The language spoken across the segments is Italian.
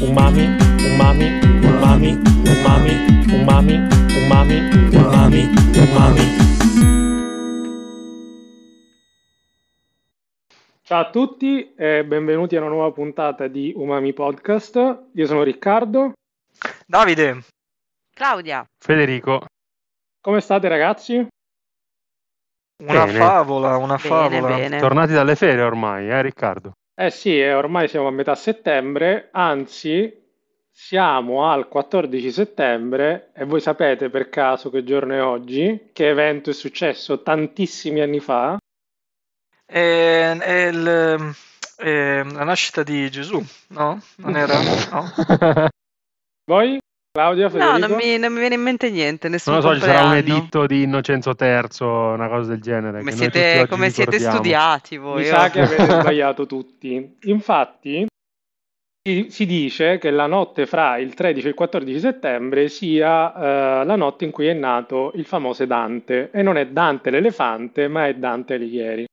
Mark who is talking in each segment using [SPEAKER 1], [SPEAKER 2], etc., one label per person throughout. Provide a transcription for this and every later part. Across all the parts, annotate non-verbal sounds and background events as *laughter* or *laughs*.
[SPEAKER 1] umami, umami, umami, umami, umami, umami, umami, umami. Ciao a tutti e benvenuti a una nuova puntata di Umami Podcast. Io sono Riccardo.
[SPEAKER 2] Davide.
[SPEAKER 3] Claudia.
[SPEAKER 4] Federico.
[SPEAKER 1] Come state ragazzi?
[SPEAKER 2] Una
[SPEAKER 4] Bene.
[SPEAKER 2] favola, una
[SPEAKER 3] Bene,
[SPEAKER 2] favola.
[SPEAKER 3] bene.
[SPEAKER 4] Tornati dalle ferie ormai, eh Riccardo?
[SPEAKER 1] Eh sì, eh, ormai siamo a metà settembre, anzi siamo al 14 settembre e voi sapete per caso che giorno è oggi, che evento è successo tantissimi anni fa.
[SPEAKER 2] È, è il- è la nascita di Gesù, no? Non era? No? *laughs* *laughs*
[SPEAKER 1] Voi, Claudia,
[SPEAKER 3] No,
[SPEAKER 1] Federico?
[SPEAKER 3] non mi, non mi viene in mente niente, nessun
[SPEAKER 4] Non lo so, ci sarà un
[SPEAKER 3] compleanno.
[SPEAKER 4] editto di Innocenzo III, una cosa del genere.
[SPEAKER 3] Come siete, come siete studiati
[SPEAKER 1] Mi
[SPEAKER 3] voi?
[SPEAKER 1] sa
[SPEAKER 3] oh.
[SPEAKER 1] che avete *laughs* sbagliato tutti. Infatti, si, si dice che la notte fra il 13 e il 14 settembre sia eh, la notte in cui è nato il famoso Dante. E non è Dante l'elefante, ma è Dante Alighieri.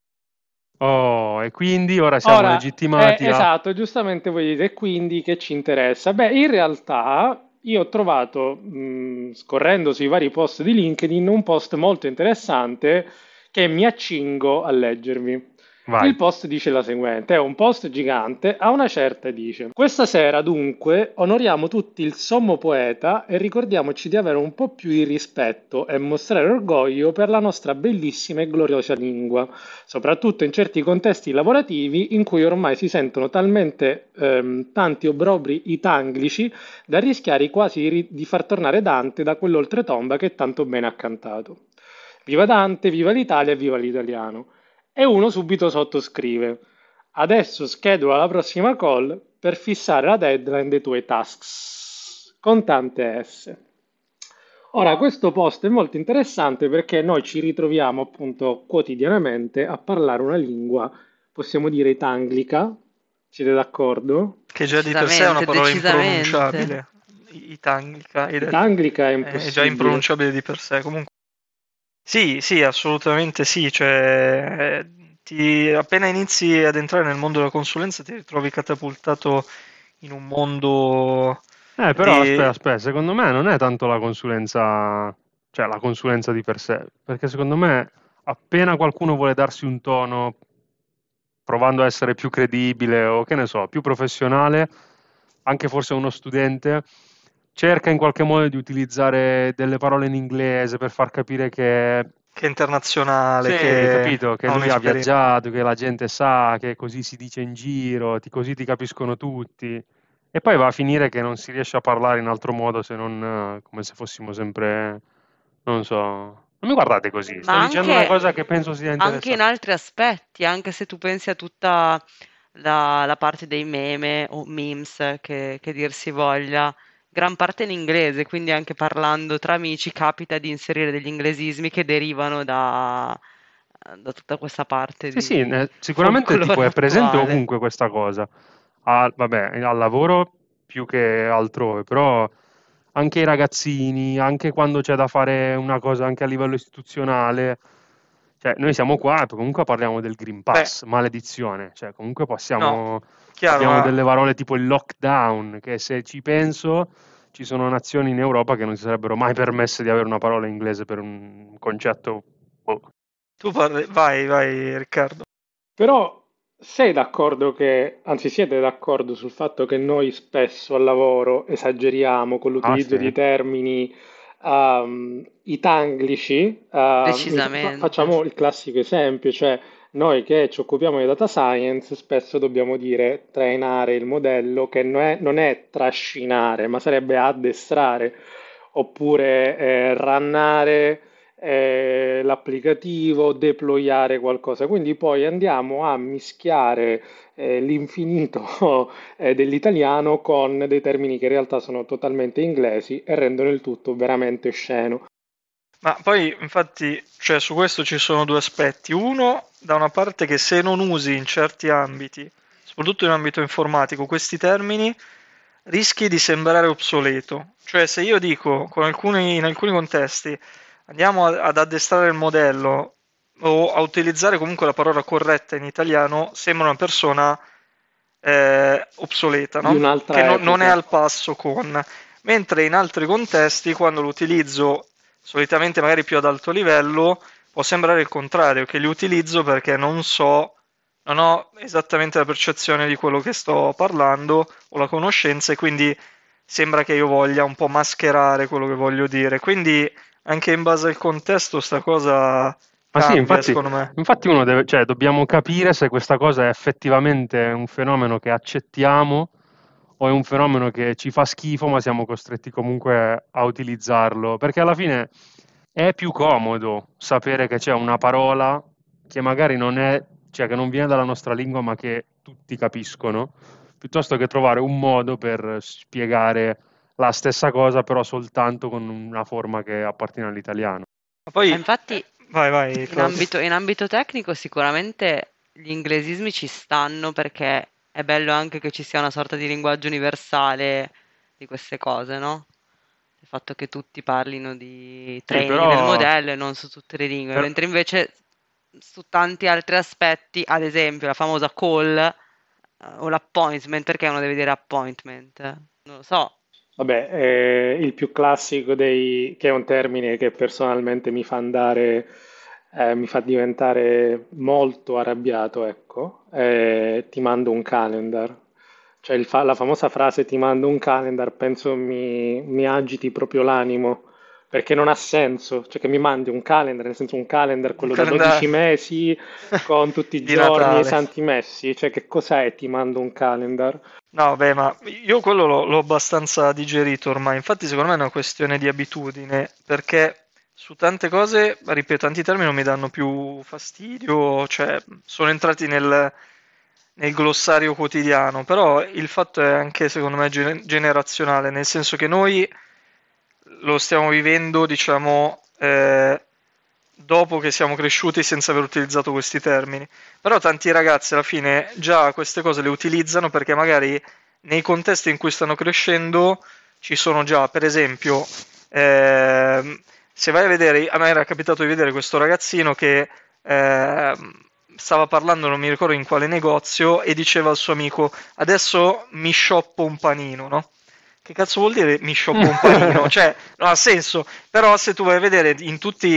[SPEAKER 4] Oh, e quindi ora siamo
[SPEAKER 1] Ora,
[SPEAKER 4] legittimati
[SPEAKER 1] eh,
[SPEAKER 4] a...
[SPEAKER 1] esatto, giustamente voi dite, e quindi che ci interessa? Beh, in realtà io ho trovato, mh, scorrendo sui vari post di LinkedIn, un post molto interessante che mi accingo a leggervi.
[SPEAKER 4] Vai.
[SPEAKER 1] Il post dice la seguente, è un post gigante, a una certa dice Questa sera dunque onoriamo tutti il sommo poeta e ricordiamoci di avere un po' più di rispetto e mostrare orgoglio per la nostra bellissima e gloriosa lingua, soprattutto in certi contesti lavorativi in cui ormai si sentono talmente ehm, tanti obrobri itanglici da rischiare quasi di, far tornare Dante da quell'oltretomba che tanto bene ha cantato. Viva Dante, viva l'Italia viva l'italiano. E uno subito sottoscrive. Adesso schedula la prossima call per fissare la deadline dei tuoi tasks. Con tante S. Ora, questo post è molto interessante perché noi ci ritroviamo appunto quotidianamente a parlare una lingua, possiamo dire itanglica. Siete d'accordo?
[SPEAKER 2] Che già di per sé è una parola impronunciabile. Itanglica.
[SPEAKER 1] Itanglica è
[SPEAKER 2] È già impronunciabile di per sé. Comunque. Sì, sì, assolutamente sì. Cioè, eh, ti- appena inizi ad entrare nel mondo della consulenza ti ritrovi catapultato in un mondo
[SPEAKER 4] Eh, però
[SPEAKER 2] di-
[SPEAKER 4] aspetta, aspetta, secondo me non è tanto la consulenza, cioè la consulenza di per sé, perché secondo me appena qualcuno vuole darsi un tono provando a essere più credibile o che ne so, più professionale, anche forse uno studente, cerca in qualche modo di utilizzare delle parole in inglese per far capire che
[SPEAKER 2] che è internazionale,
[SPEAKER 4] Sì,
[SPEAKER 2] che
[SPEAKER 4] capito, che lui ha viaggiato, che la gente sa, che così si dice in giro, ti- così ti capiscono tutti. E poi va a finire che non si riesce a parlare in altro modo se non eh, come se fossimo sempre, non so. Non mi guardate così, sto
[SPEAKER 3] Ma
[SPEAKER 4] dicendo
[SPEAKER 3] anche-
[SPEAKER 4] una cosa che penso sia
[SPEAKER 3] Anche in
[SPEAKER 4] interessante.
[SPEAKER 3] altri aspetti, anche se tu pensi a tutta la, la parte dei meme o memes che, che dir si voglia, gran parte in inglese, quindi anche parlando tra amici capita di inserire degli inglesismi che derivano da, da tutta questa parte
[SPEAKER 4] Sì, sì, sicuramente tipo è presente
[SPEAKER 3] attuale.
[SPEAKER 4] ovunque questa cosa. Al- vabbè, al lavoro più che altrove, però anche i ragazzini, anche quando c'è da fare una cosa anche a livello istituzionale, cioè noi siamo qua e comunque parliamo del Green Pass, maledizione, cioè comunque possiamo,
[SPEAKER 2] Chiaro,
[SPEAKER 4] abbiamo
[SPEAKER 2] ma-
[SPEAKER 4] delle parole tipo il lockdown, che se ci penso ci sono nazioni in Europa che non si sarebbero mai permesse di avere una parola inglese per un concetto boh,
[SPEAKER 2] tu parli, vai, vai Riccardo.
[SPEAKER 1] Però sei d'accordo che, anzi siete d'accordo sul fatto che noi spesso al lavoro esageriamo con l'utilizzo
[SPEAKER 4] Ah, sì.
[SPEAKER 1] di termini um, itanglici? Uh,
[SPEAKER 3] Decisamente.
[SPEAKER 1] fa- facciamo il classico esempio, cioè noi che ci occupiamo di data science spesso dobbiamo dire trainare il modello che non è, non è trascinare, ma sarebbe addestrare, oppure eh, rannare eh, l'applicativo, deployare qualcosa. Quindi poi andiamo a mischiare eh, l'infinito *laughs* eh, dell'italiano con dei termini che in realtà sono totalmente inglesi e rendono il tutto veramente osceno.
[SPEAKER 2] Ma poi, infatti, cioè, su questo ci sono due aspetti. Uno, da una parte, che se non usi in certi ambiti, soprattutto in ambito informatico, questi termini, rischi di sembrare obsoleto. Cioè, se io dico alcuni, in alcuni contesti andiamo ad addestrare il modello o a utilizzare comunque la parola corretta in italiano, sembra una persona eh, obsoleta, no? Che no- non è al passo con. Mentre in altri contesti, quando lo utilizzo solitamente magari più ad alto livello, può sembrare il contrario, che li utilizzo perché non so, non ho esattamente la percezione di quello che sto parlando o la conoscenza e quindi sembra che io voglia un po' mascherare quello che voglio dire. Quindi anche in base al contesto sta cosa
[SPEAKER 4] Ma sì, infatti,
[SPEAKER 2] secondo me.
[SPEAKER 4] infatti uno deve, cioè, dobbiamo capire se questa cosa è effettivamente un fenomeno che accettiamo o è un fenomeno che ci fa schifo, ma siamo costretti comunque a utilizzarlo, perché alla fine è più comodo sapere che c'è una parola che magari non è, cioè che non viene dalla nostra lingua, ma che tutti capiscono, piuttosto che trovare un modo per spiegare la stessa cosa, però soltanto con una forma che appartiene all'italiano.
[SPEAKER 2] Ma poi,
[SPEAKER 3] Ma infatti,
[SPEAKER 2] eh, vai, vai,
[SPEAKER 3] in ambito, in ambito tecnico sicuramente gli inglesismi ci stanno perché è bello anche che ci sia una sorta di linguaggio universale di queste cose, no? Il fatto che tutti parlino di treni del
[SPEAKER 4] però-
[SPEAKER 3] modello e non su tutte le lingue,
[SPEAKER 4] per-
[SPEAKER 3] mentre invece su tanti altri aspetti, ad esempio la famosa call eh, o l'appointment, perché uno deve dire appointment? Non lo so.
[SPEAKER 1] Vabbè, eh, il più classico dei, che è un termine che personalmente mi fa andare, eh, mi fa diventare molto arrabbiato, ecco, è ti mando un calendar. Cioè il fa- la famosa frase ti mando un calendar, penso mi, mi agiti proprio l'animo, perché non ha senso, cioè che mi mandi un calendar, nel senso un calendar, quello da
[SPEAKER 2] calendario.
[SPEAKER 1] 12 mesi, *laughs* con tutti i giorni,
[SPEAKER 2] Natale.
[SPEAKER 1] i santi messi, cioè che cos'è ti mando un calendar?
[SPEAKER 2] No, beh, ma io quello l'ho l'ho abbastanza digerito ormai. Infatti, secondo me è una questione di abitudine, perché su tante cose, ripeto, tanti termini non mi danno più fastidio, cioè sono entrati nel, nel glossario quotidiano, però il fatto è anche, secondo me, gen- generazionale, nel senso che noi lo stiamo vivendo, diciamo, eh, dopo che siamo cresciuti senza aver utilizzato questi termini. Però tanti ragazzi alla fine già queste cose le utilizzano perché magari nei contesti in cui stanno crescendo ci sono già, per esempio, ehm, se vai a vedere, a me era capitato di vedere questo ragazzino che ehm, stava parlando, non mi ricordo in quale negozio, e diceva al suo amico, adesso mi shoppo un panino, no? Che cazzo vuol dire mi shoppo un panino? *laughs* Cioè, non ha senso. Però se tu vai a vedere in tutti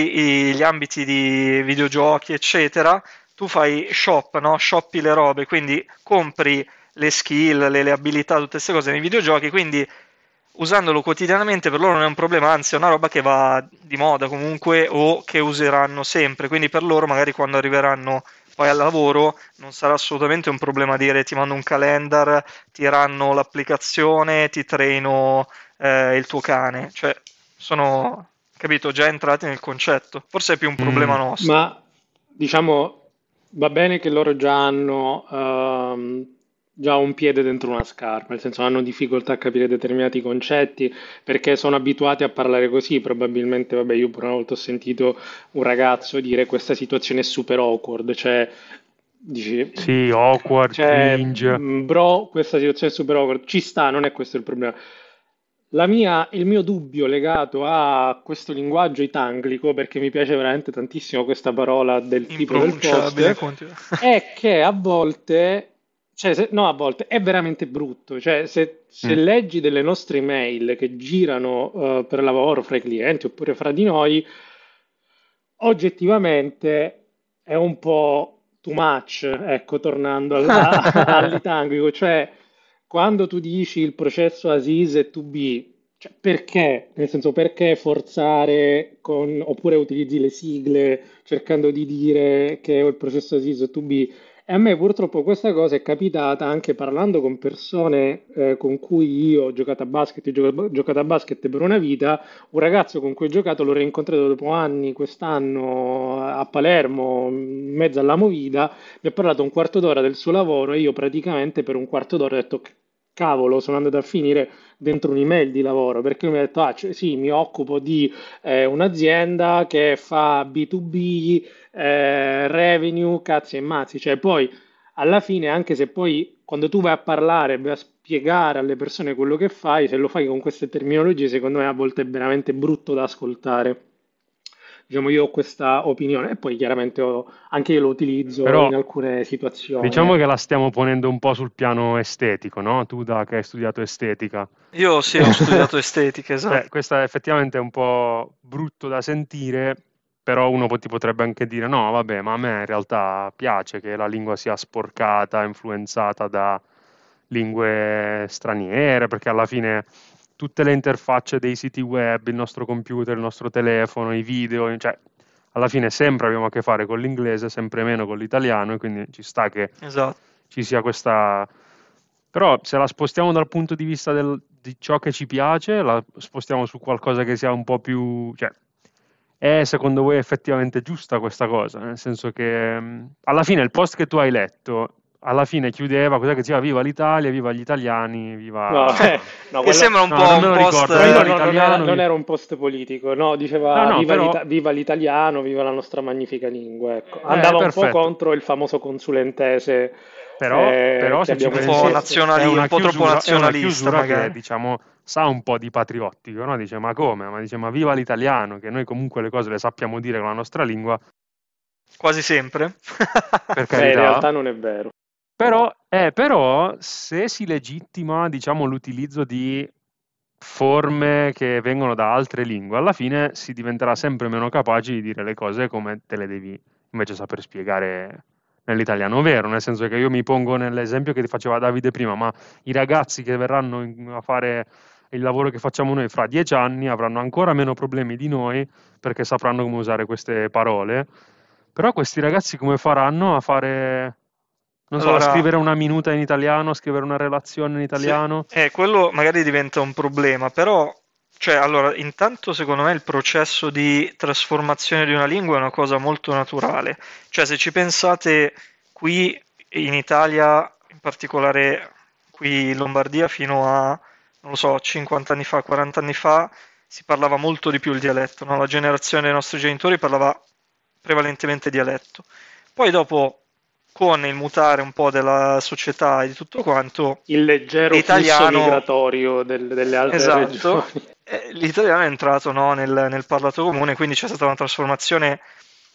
[SPEAKER 2] gli ambiti di videogiochi, eccetera, tu fai shop, no? Shoppi le robe, quindi compri le skill, le, le abilità, tutte queste cose nei videogiochi, quindi usandolo quotidianamente per loro non è un problema, anzi è una roba che va di moda comunque o che useranno sempre, quindi per loro magari quando arriveranno poi al lavoro non sarà assolutamente un problema dire ti mando un calendar, tiranno l'applicazione, ti traino eh, il tuo cane, cioè sono, capito, già entrati nel concetto, forse è più un problema
[SPEAKER 4] Mm.
[SPEAKER 2] nostro.
[SPEAKER 1] Ma diciamo, va bene che loro già hanno ehm, già un piede dentro una scarpa, nel senso hanno difficoltà a capire determinati concetti perché sono abituati a parlare così. Probabilmente, vabbè, io pure una volta ho sentito un ragazzo dire questa situazione è super awkward, cioè dici,
[SPEAKER 4] Sì, awkward,
[SPEAKER 1] cioè,
[SPEAKER 4] cringe.
[SPEAKER 1] mm, bro, questa situazione è super awkward, ci sta, non è questo il problema. La mia- il mio dubbio legato a questo linguaggio itanglico, perché mi piace veramente tantissimo questa parola del tipo del post, è che a volte, cioè, se- no, a volte è veramente brutto. Cioè, se, se
[SPEAKER 4] Mm.
[SPEAKER 1] leggi delle nostre email che girano eh, per lavoro fra i clienti oppure fra di noi, oggettivamente è un po' too much, ecco, tornando alla- *laughs* all'itanglico, cioè quando tu dici il processo Asis e 2B, cioè perché? Nel senso perché forzare con, oppure utilizzi le sigle cercando di dire che è il processo Asis e 2B? E a me purtroppo questa cosa è capitata anche parlando con persone eh, con cui io ho giocato a basket, ho giocato, a basket per una vita, un ragazzo con cui ho giocato l'ho rincontrato dopo anni, quest'anno a Palermo, in mezzo alla movida, mi ha parlato un quarto d'ora del suo lavoro e io praticamente per un quarto d'ora ho detto cavolo, sono andato a finire dentro un'email di lavoro perché mi ha detto ah, cioè, sì, mi occupo di eh, un'azienda che fa B2B, eh, revenue, cazzi e mazzi, cioè poi alla fine anche se poi quando tu vai a parlare, vai a spiegare alle persone quello che fai, se lo fai con queste terminologie, secondo me a volte è veramente brutto da ascoltare. Diciamo io ho questa opinione e poi chiaramente ho- anche io lo utilizzo
[SPEAKER 4] Però
[SPEAKER 1] in alcune situazioni.
[SPEAKER 4] diciamo che la stiamo ponendo un po' sul piano estetico, no? Tu da che hai studiato estetica.
[SPEAKER 2] Io sì, ho studiato estetica,
[SPEAKER 4] Eh, *laughs*
[SPEAKER 2] esatto.
[SPEAKER 4] questa effettivamente è un po' brutto da sentire, però uno ti potrebbe anche dire no, vabbè, ma a me in realtà piace che la lingua sia sporcata, influenzata da lingue straniere, perché alla fine tutte le interfacce dei siti web, il nostro computer, il nostro telefono, i video, cioè alla fine sempre abbiamo a che fare con l'inglese, sempre meno con l'italiano e quindi ci sta che
[SPEAKER 2] Esatto.
[SPEAKER 4] ci sia questa... Però se la spostiamo dal punto di vista del- di ciò che ci piace, la spostiamo su qualcosa che sia un po' più... Cioè, è secondo voi effettivamente giusta questa cosa? Nel senso che mh, alla fine il post che tu hai letto, alla fine chiudeva, cos'è che diceva? Viva l'Italia, viva gli italiani, viva...
[SPEAKER 1] No, *laughs* eh, no,
[SPEAKER 2] Che
[SPEAKER 1] quello-
[SPEAKER 2] sembra un
[SPEAKER 4] no,
[SPEAKER 2] po'
[SPEAKER 4] non
[SPEAKER 2] un post...
[SPEAKER 4] ricordo,
[SPEAKER 1] no, non, era, non era un post politico, no, diceva
[SPEAKER 4] No, no,
[SPEAKER 1] viva,
[SPEAKER 4] però-
[SPEAKER 1] l'ita- viva l'italiano, viva la nostra magnifica lingua. Ecco.
[SPEAKER 4] Eh,
[SPEAKER 1] Andava un po' contro il famoso consulentese
[SPEAKER 4] Però,
[SPEAKER 1] eh,
[SPEAKER 4] però se ci
[SPEAKER 1] abbiamo
[SPEAKER 2] Un
[SPEAKER 4] pensi,
[SPEAKER 2] po'
[SPEAKER 1] visto.
[SPEAKER 2] nazionali- un po' troppo
[SPEAKER 4] chiusura- una
[SPEAKER 2] nazionalista,
[SPEAKER 4] chiusura che
[SPEAKER 2] magari.
[SPEAKER 4] diciamo sa un po' di patriottico, no? Dice ma come? Ma dice ma viva l'italiano, che noi comunque le cose le sappiamo dire con la nostra lingua,
[SPEAKER 2] Quasi sempre.
[SPEAKER 4] per
[SPEAKER 1] Beh, in realtà non è vero.
[SPEAKER 4] Però, eh, però se si legittima, diciamo, l'utilizzo di forme che vengono da altre lingue, alla fine si diventerà sempre meno capaci di dire le cose come te le devi invece saper spiegare nell'italiano vero, nel senso che io mi pongo nell'esempio che ti faceva Davide prima, ma i ragazzi che verranno a fare il lavoro che facciamo noi fra dieci anni avranno ancora meno problemi di noi perché sapranno come usare queste parole. Però questi ragazzi come faranno a fare, non so,
[SPEAKER 2] Allora-
[SPEAKER 4] scrivere una minuta in italiano, scrivere una relazione in italiano?
[SPEAKER 2] Eh, quello magari diventa un problema, però, cioè, allora, intanto secondo me il processo di trasformazione di una lingua è una cosa molto naturale. Cioè, se ci pensate qui in Italia, in particolare qui in Lombardia, fino a, non lo so, 50 anni fa, 40 anni fa, si parlava molto di più il dialetto, no? La generazione dei nostri genitori parlava prevalentemente dialetto. Poi dopo, con il mutare un po' della società e di tutto quanto,
[SPEAKER 1] Il leggero flusso
[SPEAKER 2] L'italiano-
[SPEAKER 1] migratorio del- delle altre
[SPEAKER 2] Esatto.
[SPEAKER 1] regioni. *laughs*
[SPEAKER 2] eh, l'italiano è entrato no, nel, nel parlato comune, quindi c'è stata una trasformazione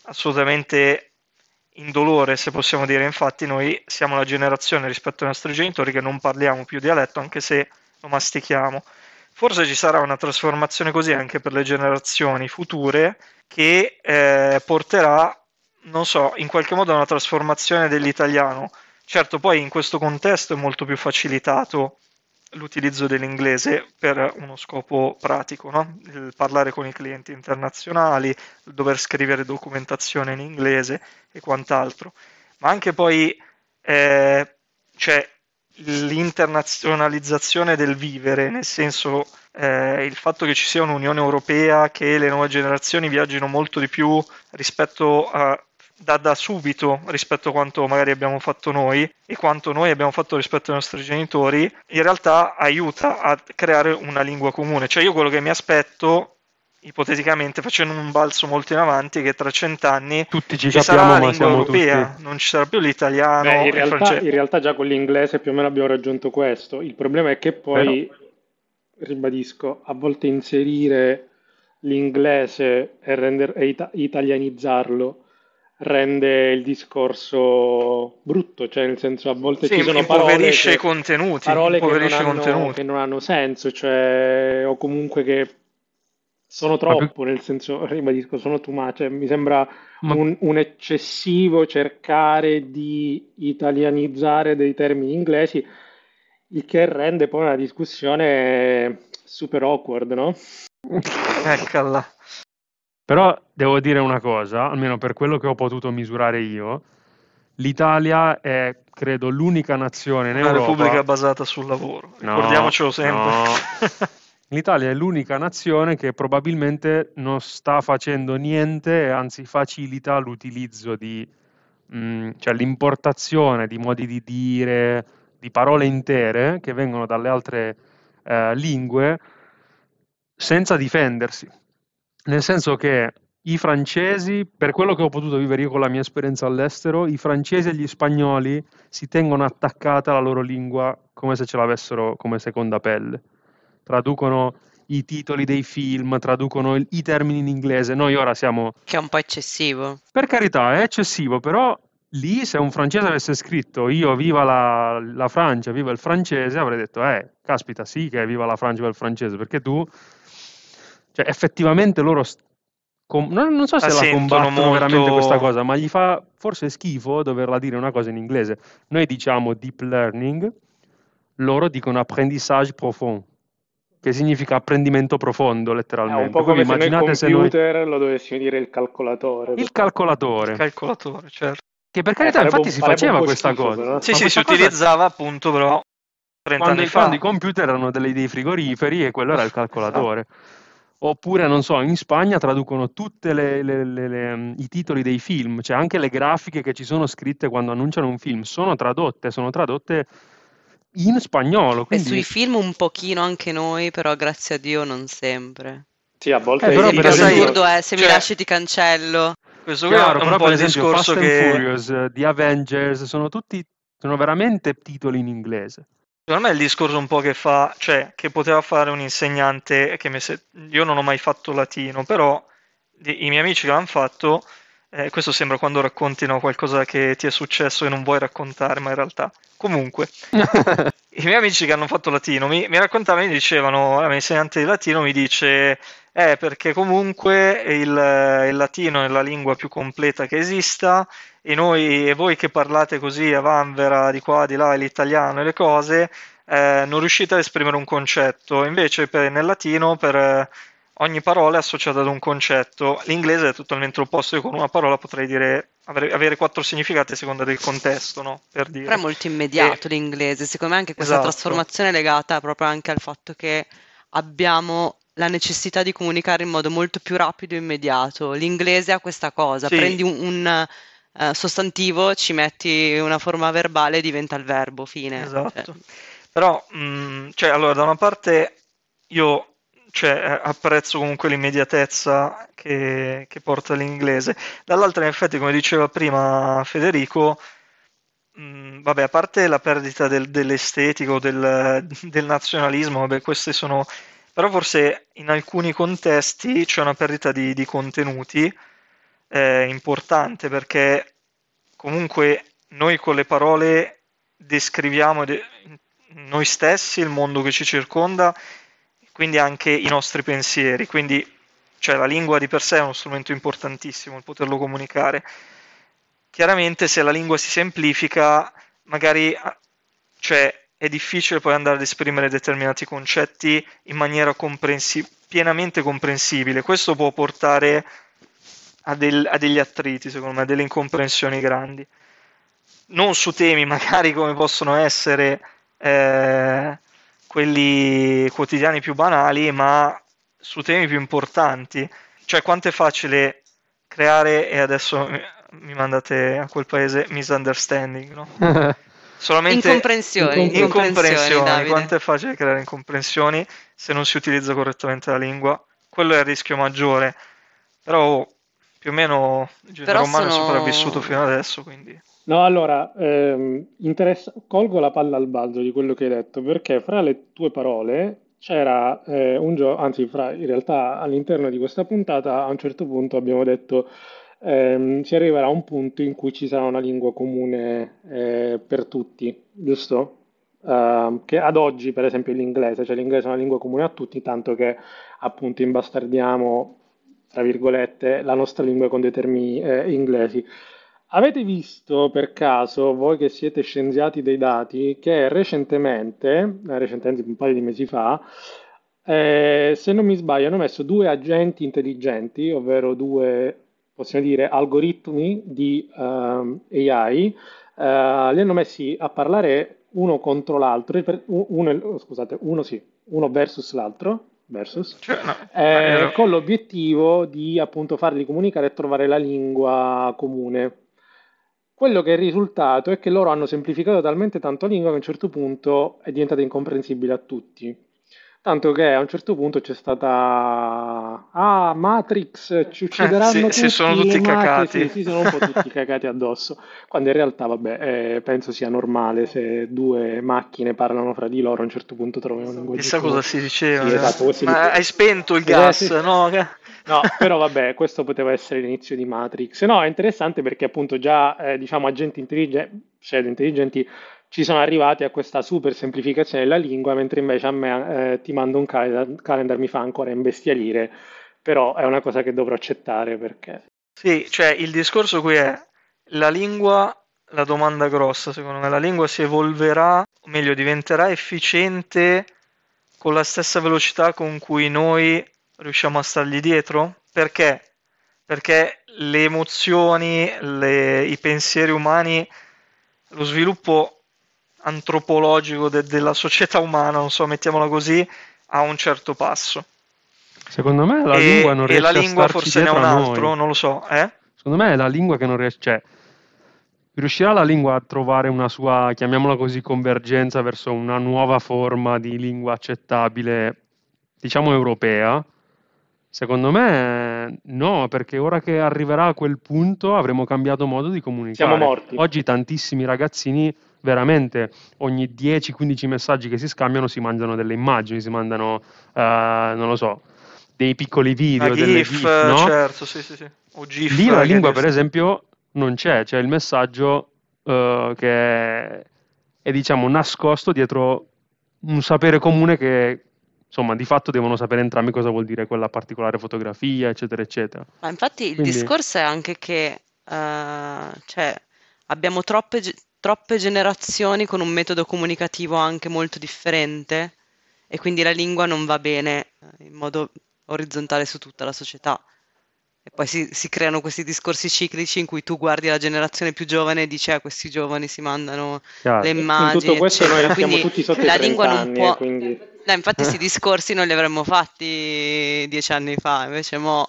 [SPEAKER 2] assolutamente indolore, se possiamo dire. Infatti, noi siamo la generazione rispetto ai nostri genitori che non parliamo più dialetto, anche se lo mastichiamo. Forse ci sarà una trasformazione così anche per le generazioni future che eh, porterà, non so, in qualche modo a una trasformazione dell'italiano. Certo, poi in questo contesto è molto più facilitato l'utilizzo dell'inglese per uno scopo pratico, no? Il parlare con i clienti internazionali, il dover scrivere documentazione in inglese e quant'altro. Ma anche poi eh, c'è l'internazionalizzazione del vivere, nel senso eh, il fatto che ci sia un'Unione Europea, che le nuove generazioni viaggino molto di più rispetto a da, da subito rispetto a quanto magari abbiamo fatto noi e quanto noi abbiamo fatto rispetto ai nostri genitori, in realtà aiuta a creare una lingua comune. Cioè io quello che mi aspetto, ipoteticamente, facendo un balzo molto in avanti, è che tra cent'anni
[SPEAKER 4] Tutti ci
[SPEAKER 2] ci sarà
[SPEAKER 4] capiamo,
[SPEAKER 2] la
[SPEAKER 4] ma
[SPEAKER 2] lingua europea,
[SPEAKER 4] tutti...
[SPEAKER 2] non ci sarà più l'italiano
[SPEAKER 1] Beh, in
[SPEAKER 2] e il
[SPEAKER 1] realtà,
[SPEAKER 2] francese.
[SPEAKER 1] in realtà già con l'inglese più o meno abbiamo raggiunto questo. Il problema è che poi, ribadisco, a volte inserire l'inglese e, render- e ita- italianizzarlo rende il discorso brutto, cioè nel senso a volte
[SPEAKER 2] Sì,
[SPEAKER 1] ci sono parole che,
[SPEAKER 2] i contenuti,
[SPEAKER 1] parole che non, hanno,
[SPEAKER 2] contenuti.
[SPEAKER 1] che non hanno senso, cioè, o comunque che sono troppo, nel senso, *laughs* ribadisco, sono too much, cioè, mi sembra
[SPEAKER 4] Ma-
[SPEAKER 1] un, un eccessivo cercare di italianizzare dei termini inglesi, il che rende poi una discussione super awkward, no?
[SPEAKER 2] Eccola.
[SPEAKER 4] Però devo dire una cosa, almeno per quello che ho potuto misurare io, l'Italia è, credo, l'unica nazione in
[SPEAKER 2] Una
[SPEAKER 4] Europa...
[SPEAKER 2] repubblica basata sul lavoro,
[SPEAKER 4] No,
[SPEAKER 2] ricordiamocelo sempre.
[SPEAKER 4] no. *laughs* *laughs* L'Italia è l'unica nazione che probabilmente non sta facendo niente, anzi facilita l'utilizzo di, mh, cioè l'importazione di modi di dire, di parole intere che vengono dalle altre eh, lingue senza difendersi. Nel senso che i francesi, per quello che ho potuto vivere io con la mia esperienza all'estero, i francesi e gli spagnoli si tengono attaccata alla loro lingua come se ce l'avessero come seconda pelle. Traducono i titoli dei film, traducono i termini in inglese. Noi ora siamo...
[SPEAKER 3] Che è un po' eccessivo.
[SPEAKER 4] Per carità, è eccessivo, però lì se un francese avesse scritto io viva la, la Francia, viva il francese, avrei detto, eh, caspita, sì che viva la Francia, viva il francese, perché tu... Cioè, effettivamente loro Com- non, non, so se la, la combattono molto... veramente questa cosa, ma gli fa forse schifo doverla dire una cosa in inglese. Noi diciamo deep learning, loro dicono apprentissage profond, che significa apprendimento profondo letteralmente. È
[SPEAKER 1] un po' come se nel computer noi... lo dovessimo dire il calcolatore.
[SPEAKER 4] Il calcolatore.
[SPEAKER 2] Il calcolatore, certo.
[SPEAKER 4] Che per carità, eh, infatti, si faceva questa schifo, cosa. Però.
[SPEAKER 2] Sì, sì, si cosa... utilizzava appunto, però.
[SPEAKER 4] Quando, quando, i computer erano dei, dei frigoriferi e quello era il *laughs* calcolatore. Esatto. Oppure, non so, in Spagna traducono tutti mm, i titoli dei film, cioè anche le grafiche che ci sono scritte quando annunciano un film sono tradotte, sono tradotte in spagnolo. Quindi...
[SPEAKER 3] E sui film un pochino anche noi, però grazie a Dio non sempre.
[SPEAKER 1] Sì, a volte
[SPEAKER 3] eh, però per esempio, è se cioè... mi lasci ti cancello.
[SPEAKER 4] Questo Chiaro, è un po' il discorso Fast che... Furious, The Avengers, sono tutti, sono veramente titoli in inglese.
[SPEAKER 2] Secondo me è il discorso un po' che fa, cioè che poteva fare un insegnante che se... io non ho mai fatto latino, però i miei amici che l'hanno fatto, eh, questo sembra quando raccontino qualcosa che ti è successo e non vuoi raccontare, ma in realtà comunque *laughs* i miei amici che hanno fatto latino mi, mi raccontavano, mi dicevano, la mia insegnante di latino mi dice eh, perché comunque il, il, latino è la lingua più completa che esista e noi e voi che parlate così a vanvera di qua, di là, l'italiano e le cose, eh, non riuscite ad esprimere un concetto. Invece per, nel latino per eh, ogni parola è associata ad un concetto. L'inglese è totalmente opposto, io con una parola potrei dire avere, avere quattro significati a seconda del contesto, no? Per dire.
[SPEAKER 3] Però è molto immediato e... l'inglese, secondo me anche questa esatto. trasformazione è legata proprio anche al fatto che abbiamo la necessità di comunicare in modo molto più rapido e immediato. L'inglese ha questa cosa, Sì. prendi un, un, eh, sostantivo, ci metti una forma verbale e diventa il verbo, fine. Cioè,
[SPEAKER 2] Esatto. Però, mh, cioè, allora, da una parte io, cioè, eh, apprezzo comunque l'immediatezza che, che porta l'inglese, dall'altra, in effetti, come diceva prima Federico, mh, vabbè, a parte la perdita del- dell'estetica o del, del nazionalismo, vabbè, queste sono però forse in alcuni contesti c'è una perdita di, di contenuti eh, importante perché comunque noi con le parole descriviamo de- noi stessi, il mondo che ci circonda, quindi anche i nostri pensieri, quindi cioè, la lingua di per sé è uno strumento importantissimo, il poterlo comunicare. Chiaramente se la lingua si semplifica, magari cioè, è difficile poi andare ad esprimere determinati concetti in maniera comprensi- pienamente comprensibile. Questo può portare a, del, a, degli attriti, secondo me, a delle incomprensioni grandi. Non su temi *laughs* magari come possono essere eh, quelli quotidiani più banali, ma su temi più importanti. Cioè, quanto è facile creare, e adesso mi mandate a quel paese, misunderstanding, no? *laughs*
[SPEAKER 3] solamente incomprensioni,
[SPEAKER 2] incomprensioni, quanto è facile creare incomprensioni se non si utilizza correttamente la lingua quello è il rischio maggiore però più o meno il genere umano sono... è sopravvissuto fino adesso quindi
[SPEAKER 1] No, allora, ehm, interessa... colgo la palla al balzo di quello che hai detto, perché fra le tue parole c'era eh, un gioco, anzi, fra, in realtà all'interno di questa puntata a un certo punto abbiamo detto ehm, si arriverà a un punto in cui ci sarà una lingua comune eh, per tutti, giusto? Uh, che ad oggi, per esempio, l'inglese, cioè l'inglese è una lingua comune a tutti, tanto che appunto imbastardiamo, tra virgolette, la nostra lingua con dei termini eh, inglesi. Avete visto per caso, voi che siete scienziati dei dati, che recentemente, eh, recentemente un paio di mesi fa, eh, se non mi sbaglio, hanno messo due agenti intelligenti, ovvero due possiamo dire, algoritmi di um, ehm, AI, eh, li hanno messi a parlare uno contro l'altro, uno, scusate, uno sì, uno versus l'altro, versus, cioè, no, eh, con l'obiettivo di appunto farli comunicare e trovare la lingua comune. Quello che è il risultato è che loro hanno semplificato talmente tanto la lingua che a un certo punto è diventata incomprensibile a tutti. Tanto che a un certo punto c'è stata... Ah, Matrix, ci
[SPEAKER 2] Eh,
[SPEAKER 1] uccideranno
[SPEAKER 2] si,
[SPEAKER 1] tutti,
[SPEAKER 2] si sono tutti cacati.
[SPEAKER 1] sì, si sono un po' tutti *laughs* cacati addosso. Quando in realtà, vabbè, eh, penso sia normale se due macchine parlano fra di loro, a un certo punto trovano un linguaggio
[SPEAKER 2] Chissà cosa si diceva.
[SPEAKER 1] Sì, esatto, questo
[SPEAKER 2] Ma
[SPEAKER 1] dice-
[SPEAKER 2] hai spento il
[SPEAKER 1] Eh,
[SPEAKER 2] gas,
[SPEAKER 1] sì.
[SPEAKER 2] no? *laughs*
[SPEAKER 1] No, però vabbè, questo poteva essere l'inizio di Matrix. No, è interessante perché appunto già, eh, diciamo, agenti intelligenti, pseudo intelligenti ci sono arrivati a questa super semplificazione della lingua, mentre invece a me, eh, ti mando un calendar, calendar mi fa ancora imbestialire, però è una cosa che dovrò accettare perché...
[SPEAKER 2] Sì, cioè il discorso qui è la lingua, la domanda grossa secondo me, la lingua si evolverà, o meglio diventerà efficiente con la stessa velocità con cui noi riusciamo a stargli dietro? Perché? Perché le emozioni, le- i pensieri umani, lo sviluppo antropologico de- della società umana, non so, mettiamola così, ha un certo passo.
[SPEAKER 4] Secondo me la
[SPEAKER 2] e,
[SPEAKER 4] lingua non
[SPEAKER 2] e
[SPEAKER 4] riesce
[SPEAKER 2] la
[SPEAKER 4] a
[SPEAKER 2] lingua
[SPEAKER 4] starci
[SPEAKER 2] forse ne ha un
[SPEAKER 4] a
[SPEAKER 2] altro, non lo so, eh?
[SPEAKER 4] Secondo me è la lingua che non riesce, cioè, riuscirà la lingua a trovare una sua, chiamiamola così, convergenza verso una nuova forma di lingua accettabile, diciamo europea? Secondo me no, perché ora che arriverà a quel punto avremo cambiato modo di comunicare.
[SPEAKER 1] Siamo morti.
[SPEAKER 4] Oggi tantissimi ragazzini, veramente, ogni 10-15 messaggi che si scambiano si mangiano delle immagini, si mandano, eh, non lo so, dei piccoli video,
[SPEAKER 2] Una
[SPEAKER 4] delle
[SPEAKER 2] GIF,
[SPEAKER 4] GIF, no?
[SPEAKER 2] certo, sì, sì, sì. O GIF.
[SPEAKER 4] Lì la
[SPEAKER 2] che
[SPEAKER 4] lingua, per esempio, non c'è, c'è il messaggio eh, che è, è, diciamo, nascosto dietro un sapere comune che, insomma, di fatto devono sapere entrambi cosa vuol dire quella particolare fotografia, eccetera, eccetera.
[SPEAKER 3] Ma infatti il
[SPEAKER 4] Quindi-
[SPEAKER 3] discorso è anche che eh, cioè, abbiamo troppe, troppe generazioni con un metodo comunicativo anche molto differente e quindi la lingua non va bene eh, in modo orizzontale su tutta la società. E poi si, si creano questi discorsi ciclici in cui tu guardi la generazione più giovane e dici, ah, questi giovani si mandano
[SPEAKER 4] Chiaro.
[SPEAKER 3] le
[SPEAKER 1] In
[SPEAKER 3] immagini,
[SPEAKER 1] tutto questo
[SPEAKER 3] eccetera.
[SPEAKER 1] noi siamo
[SPEAKER 3] Quindi
[SPEAKER 1] tutti sotto i
[SPEAKER 3] la
[SPEAKER 1] 30
[SPEAKER 3] lingua non
[SPEAKER 1] anni,
[SPEAKER 3] può...
[SPEAKER 1] eh, quindi...
[SPEAKER 3] No, infatti questi discorsi non li avremmo fatti dieci anni fa, invece mo...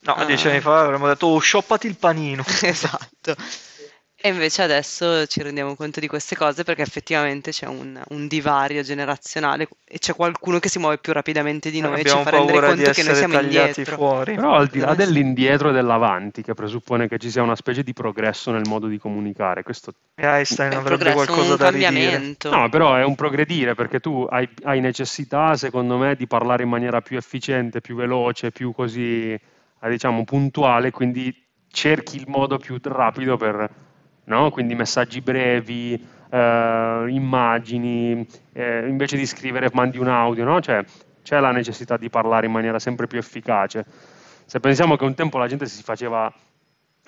[SPEAKER 2] No,
[SPEAKER 3] Ah.
[SPEAKER 2] dieci anni fa avremmo detto, oh, scioppati il panino. *laughs*
[SPEAKER 3] Esatto. E invece adesso ci rendiamo conto di queste cose perché effettivamente c'è un, un divario generazionale e c'è qualcuno che si muove più rapidamente di noi e ci
[SPEAKER 2] Abbiamo
[SPEAKER 3] fa rendere
[SPEAKER 2] paura di
[SPEAKER 3] conto che noi
[SPEAKER 2] essere
[SPEAKER 3] siamo
[SPEAKER 2] tagliati
[SPEAKER 3] indietro.
[SPEAKER 2] fuori.
[SPEAKER 4] Però al di là
[SPEAKER 3] essere-
[SPEAKER 4] dell'indietro e dell'avanti, che presuppone che ci sia una specie di progresso nel modo di comunicare, questo
[SPEAKER 2] E Einstein
[SPEAKER 3] È un
[SPEAKER 2] avrebbe qualcosa
[SPEAKER 3] un
[SPEAKER 2] da ridire.
[SPEAKER 3] cambiamento.
[SPEAKER 4] No, però è un progredire perché tu hai, hai necessità, secondo me, di parlare in maniera più efficiente, più veloce, più così, eh, diciamo, puntuale, quindi cerchi il modo più rapido per, no? Quindi messaggi brevi, eh, immagini, eh, invece di scrivere mandi un audio, no? Cioè, c'è la necessità di parlare in maniera sempre più efficace. Se pensiamo che un tempo la gente si faceva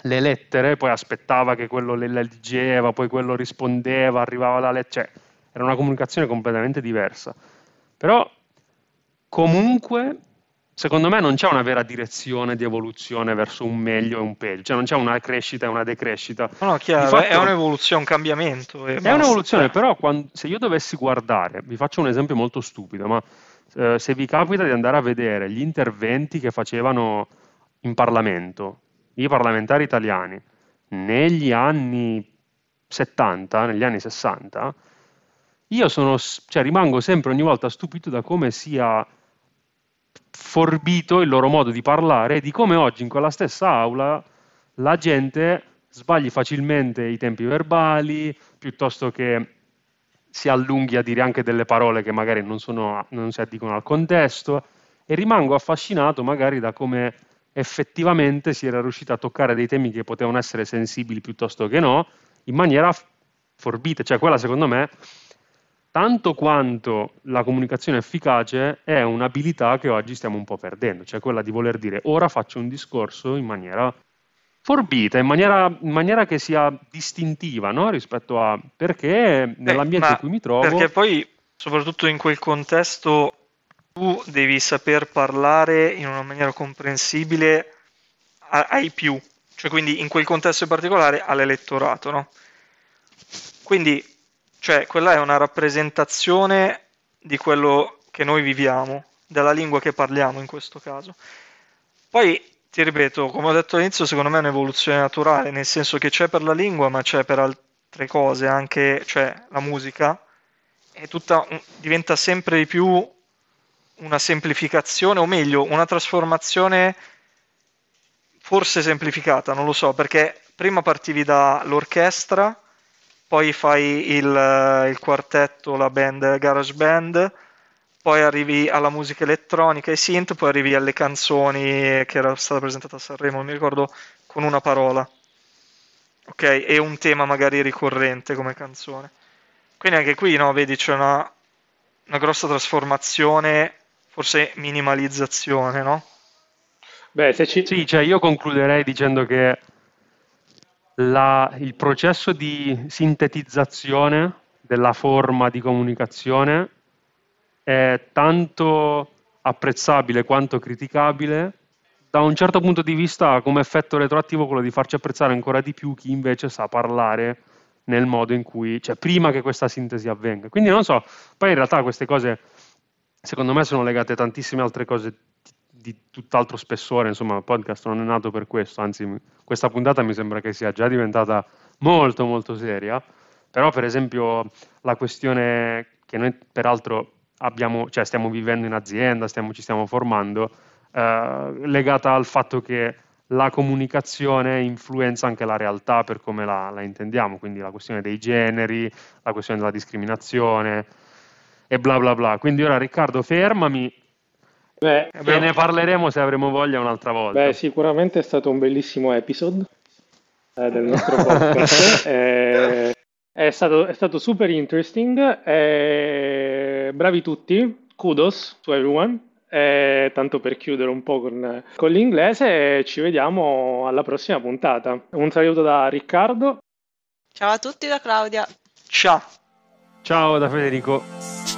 [SPEAKER 4] le lettere, poi aspettava che quello le leggeva, poi quello rispondeva, arrivava la lettera, cioè era una comunicazione completamente diversa. Però comunque, secondo me non c'è una vera direzione di evoluzione verso un meglio e un peggio, cioè non c'è una crescita e una decrescita.
[SPEAKER 2] No, no, chiaro,
[SPEAKER 4] fatto-
[SPEAKER 2] è un'evoluzione, un cambiamento.
[SPEAKER 4] È
[SPEAKER 2] basta.
[SPEAKER 4] un'evoluzione, però quan- se io dovessi guardare, vi faccio un esempio molto stupido, ma eh, se vi capita di andare a vedere gli interventi che facevano in Parlamento i parlamentari italiani negli anni 70, negli anni 60, io sono, cioè, rimango sempre ogni volta stupito da come sia forbito il loro modo di parlare e di come oggi in quella stessa aula la gente sbagli facilmente i tempi verbali, piuttosto che si allunghi a dire anche delle parole che magari non, sono, non si addicono al contesto e rimango affascinato magari da come effettivamente si era riuscito a toccare dei temi che potevano essere sensibili piuttosto che no, in maniera forbita. Cioè quella secondo me, tanto quanto la comunicazione efficace, è un'abilità che oggi stiamo un po' perdendo, cioè quella di voler dire ora faccio un discorso in maniera forbita, in maniera, in maniera che sia distintiva no? rispetto a perché nell'ambiente
[SPEAKER 2] ma
[SPEAKER 4] in cui mi trovo...
[SPEAKER 2] Perché poi, soprattutto in quel contesto, tu devi saper parlare in una maniera comprensibile ai più, cioè quindi in quel contesto in particolare all'elettorato, no? Quindi, cioè, quella è una rappresentazione di quello che noi viviamo, della lingua che parliamo in questo caso. Poi, ti ripeto, come ho detto all'inizio, secondo me è un'evoluzione naturale, nel senso che c'è per la lingua, ma c'è per altre cose, anche, cioè, la musica, tutta, diventa sempre di più una semplificazione, o meglio, una trasformazione forse semplificata, non lo so, perché prima partivi dall'orchestra, poi fai il, il quartetto, la band, garage band, poi arrivi alla musica elettronica e synth, poi arrivi alle canzoni che era stata presentata a Sanremo, non mi ricordo con una parola. Ok, e un tema magari ricorrente come canzone. Quindi anche qui, no, vedi, c'è una, una grossa trasformazione, forse minimalizzazione, no?
[SPEAKER 4] Beh, se ci... Sì, cioè io concluderei dicendo che la, il processo di sintetizzazione della forma di comunicazione è tanto apprezzabile quanto criticabile. Da un certo punto di vista, come effetto retroattivo, quello di farci apprezzare ancora di più chi invece sa parlare nel modo in cui, cioè prima che questa sintesi avvenga. Quindi non so, poi in realtà queste cose secondo me sono legate a tantissime altre cose di tutt'altro spessore, insomma il podcast non è nato per questo, anzi questa puntata mi sembra che sia già diventata molto molto seria, però per esempio la questione che noi peraltro abbiamo, cioè stiamo vivendo in azienda, stiamo, ci stiamo formando, eh, legata al fatto che la comunicazione influenza anche la realtà per come la, la, intendiamo, quindi la questione dei generi, la questione della discriminazione e bla bla bla. Quindi ora Riccardo fermami Beh, ne parleremo se avremo voglia un'altra volta.
[SPEAKER 1] Beh, sicuramente è stato un bellissimo episode eh, del nostro podcast. *laughs* eh, è, stato, è, stato, super interesting. Eh, bravi tutti. Kudos to everyone. Eh, tanto per chiudere un po' con, con l'inglese, ci vediamo alla prossima puntata. Un saluto da Riccardo.
[SPEAKER 3] Ciao a tutti da Claudia.
[SPEAKER 2] Ciao.
[SPEAKER 4] Ciao da Federico.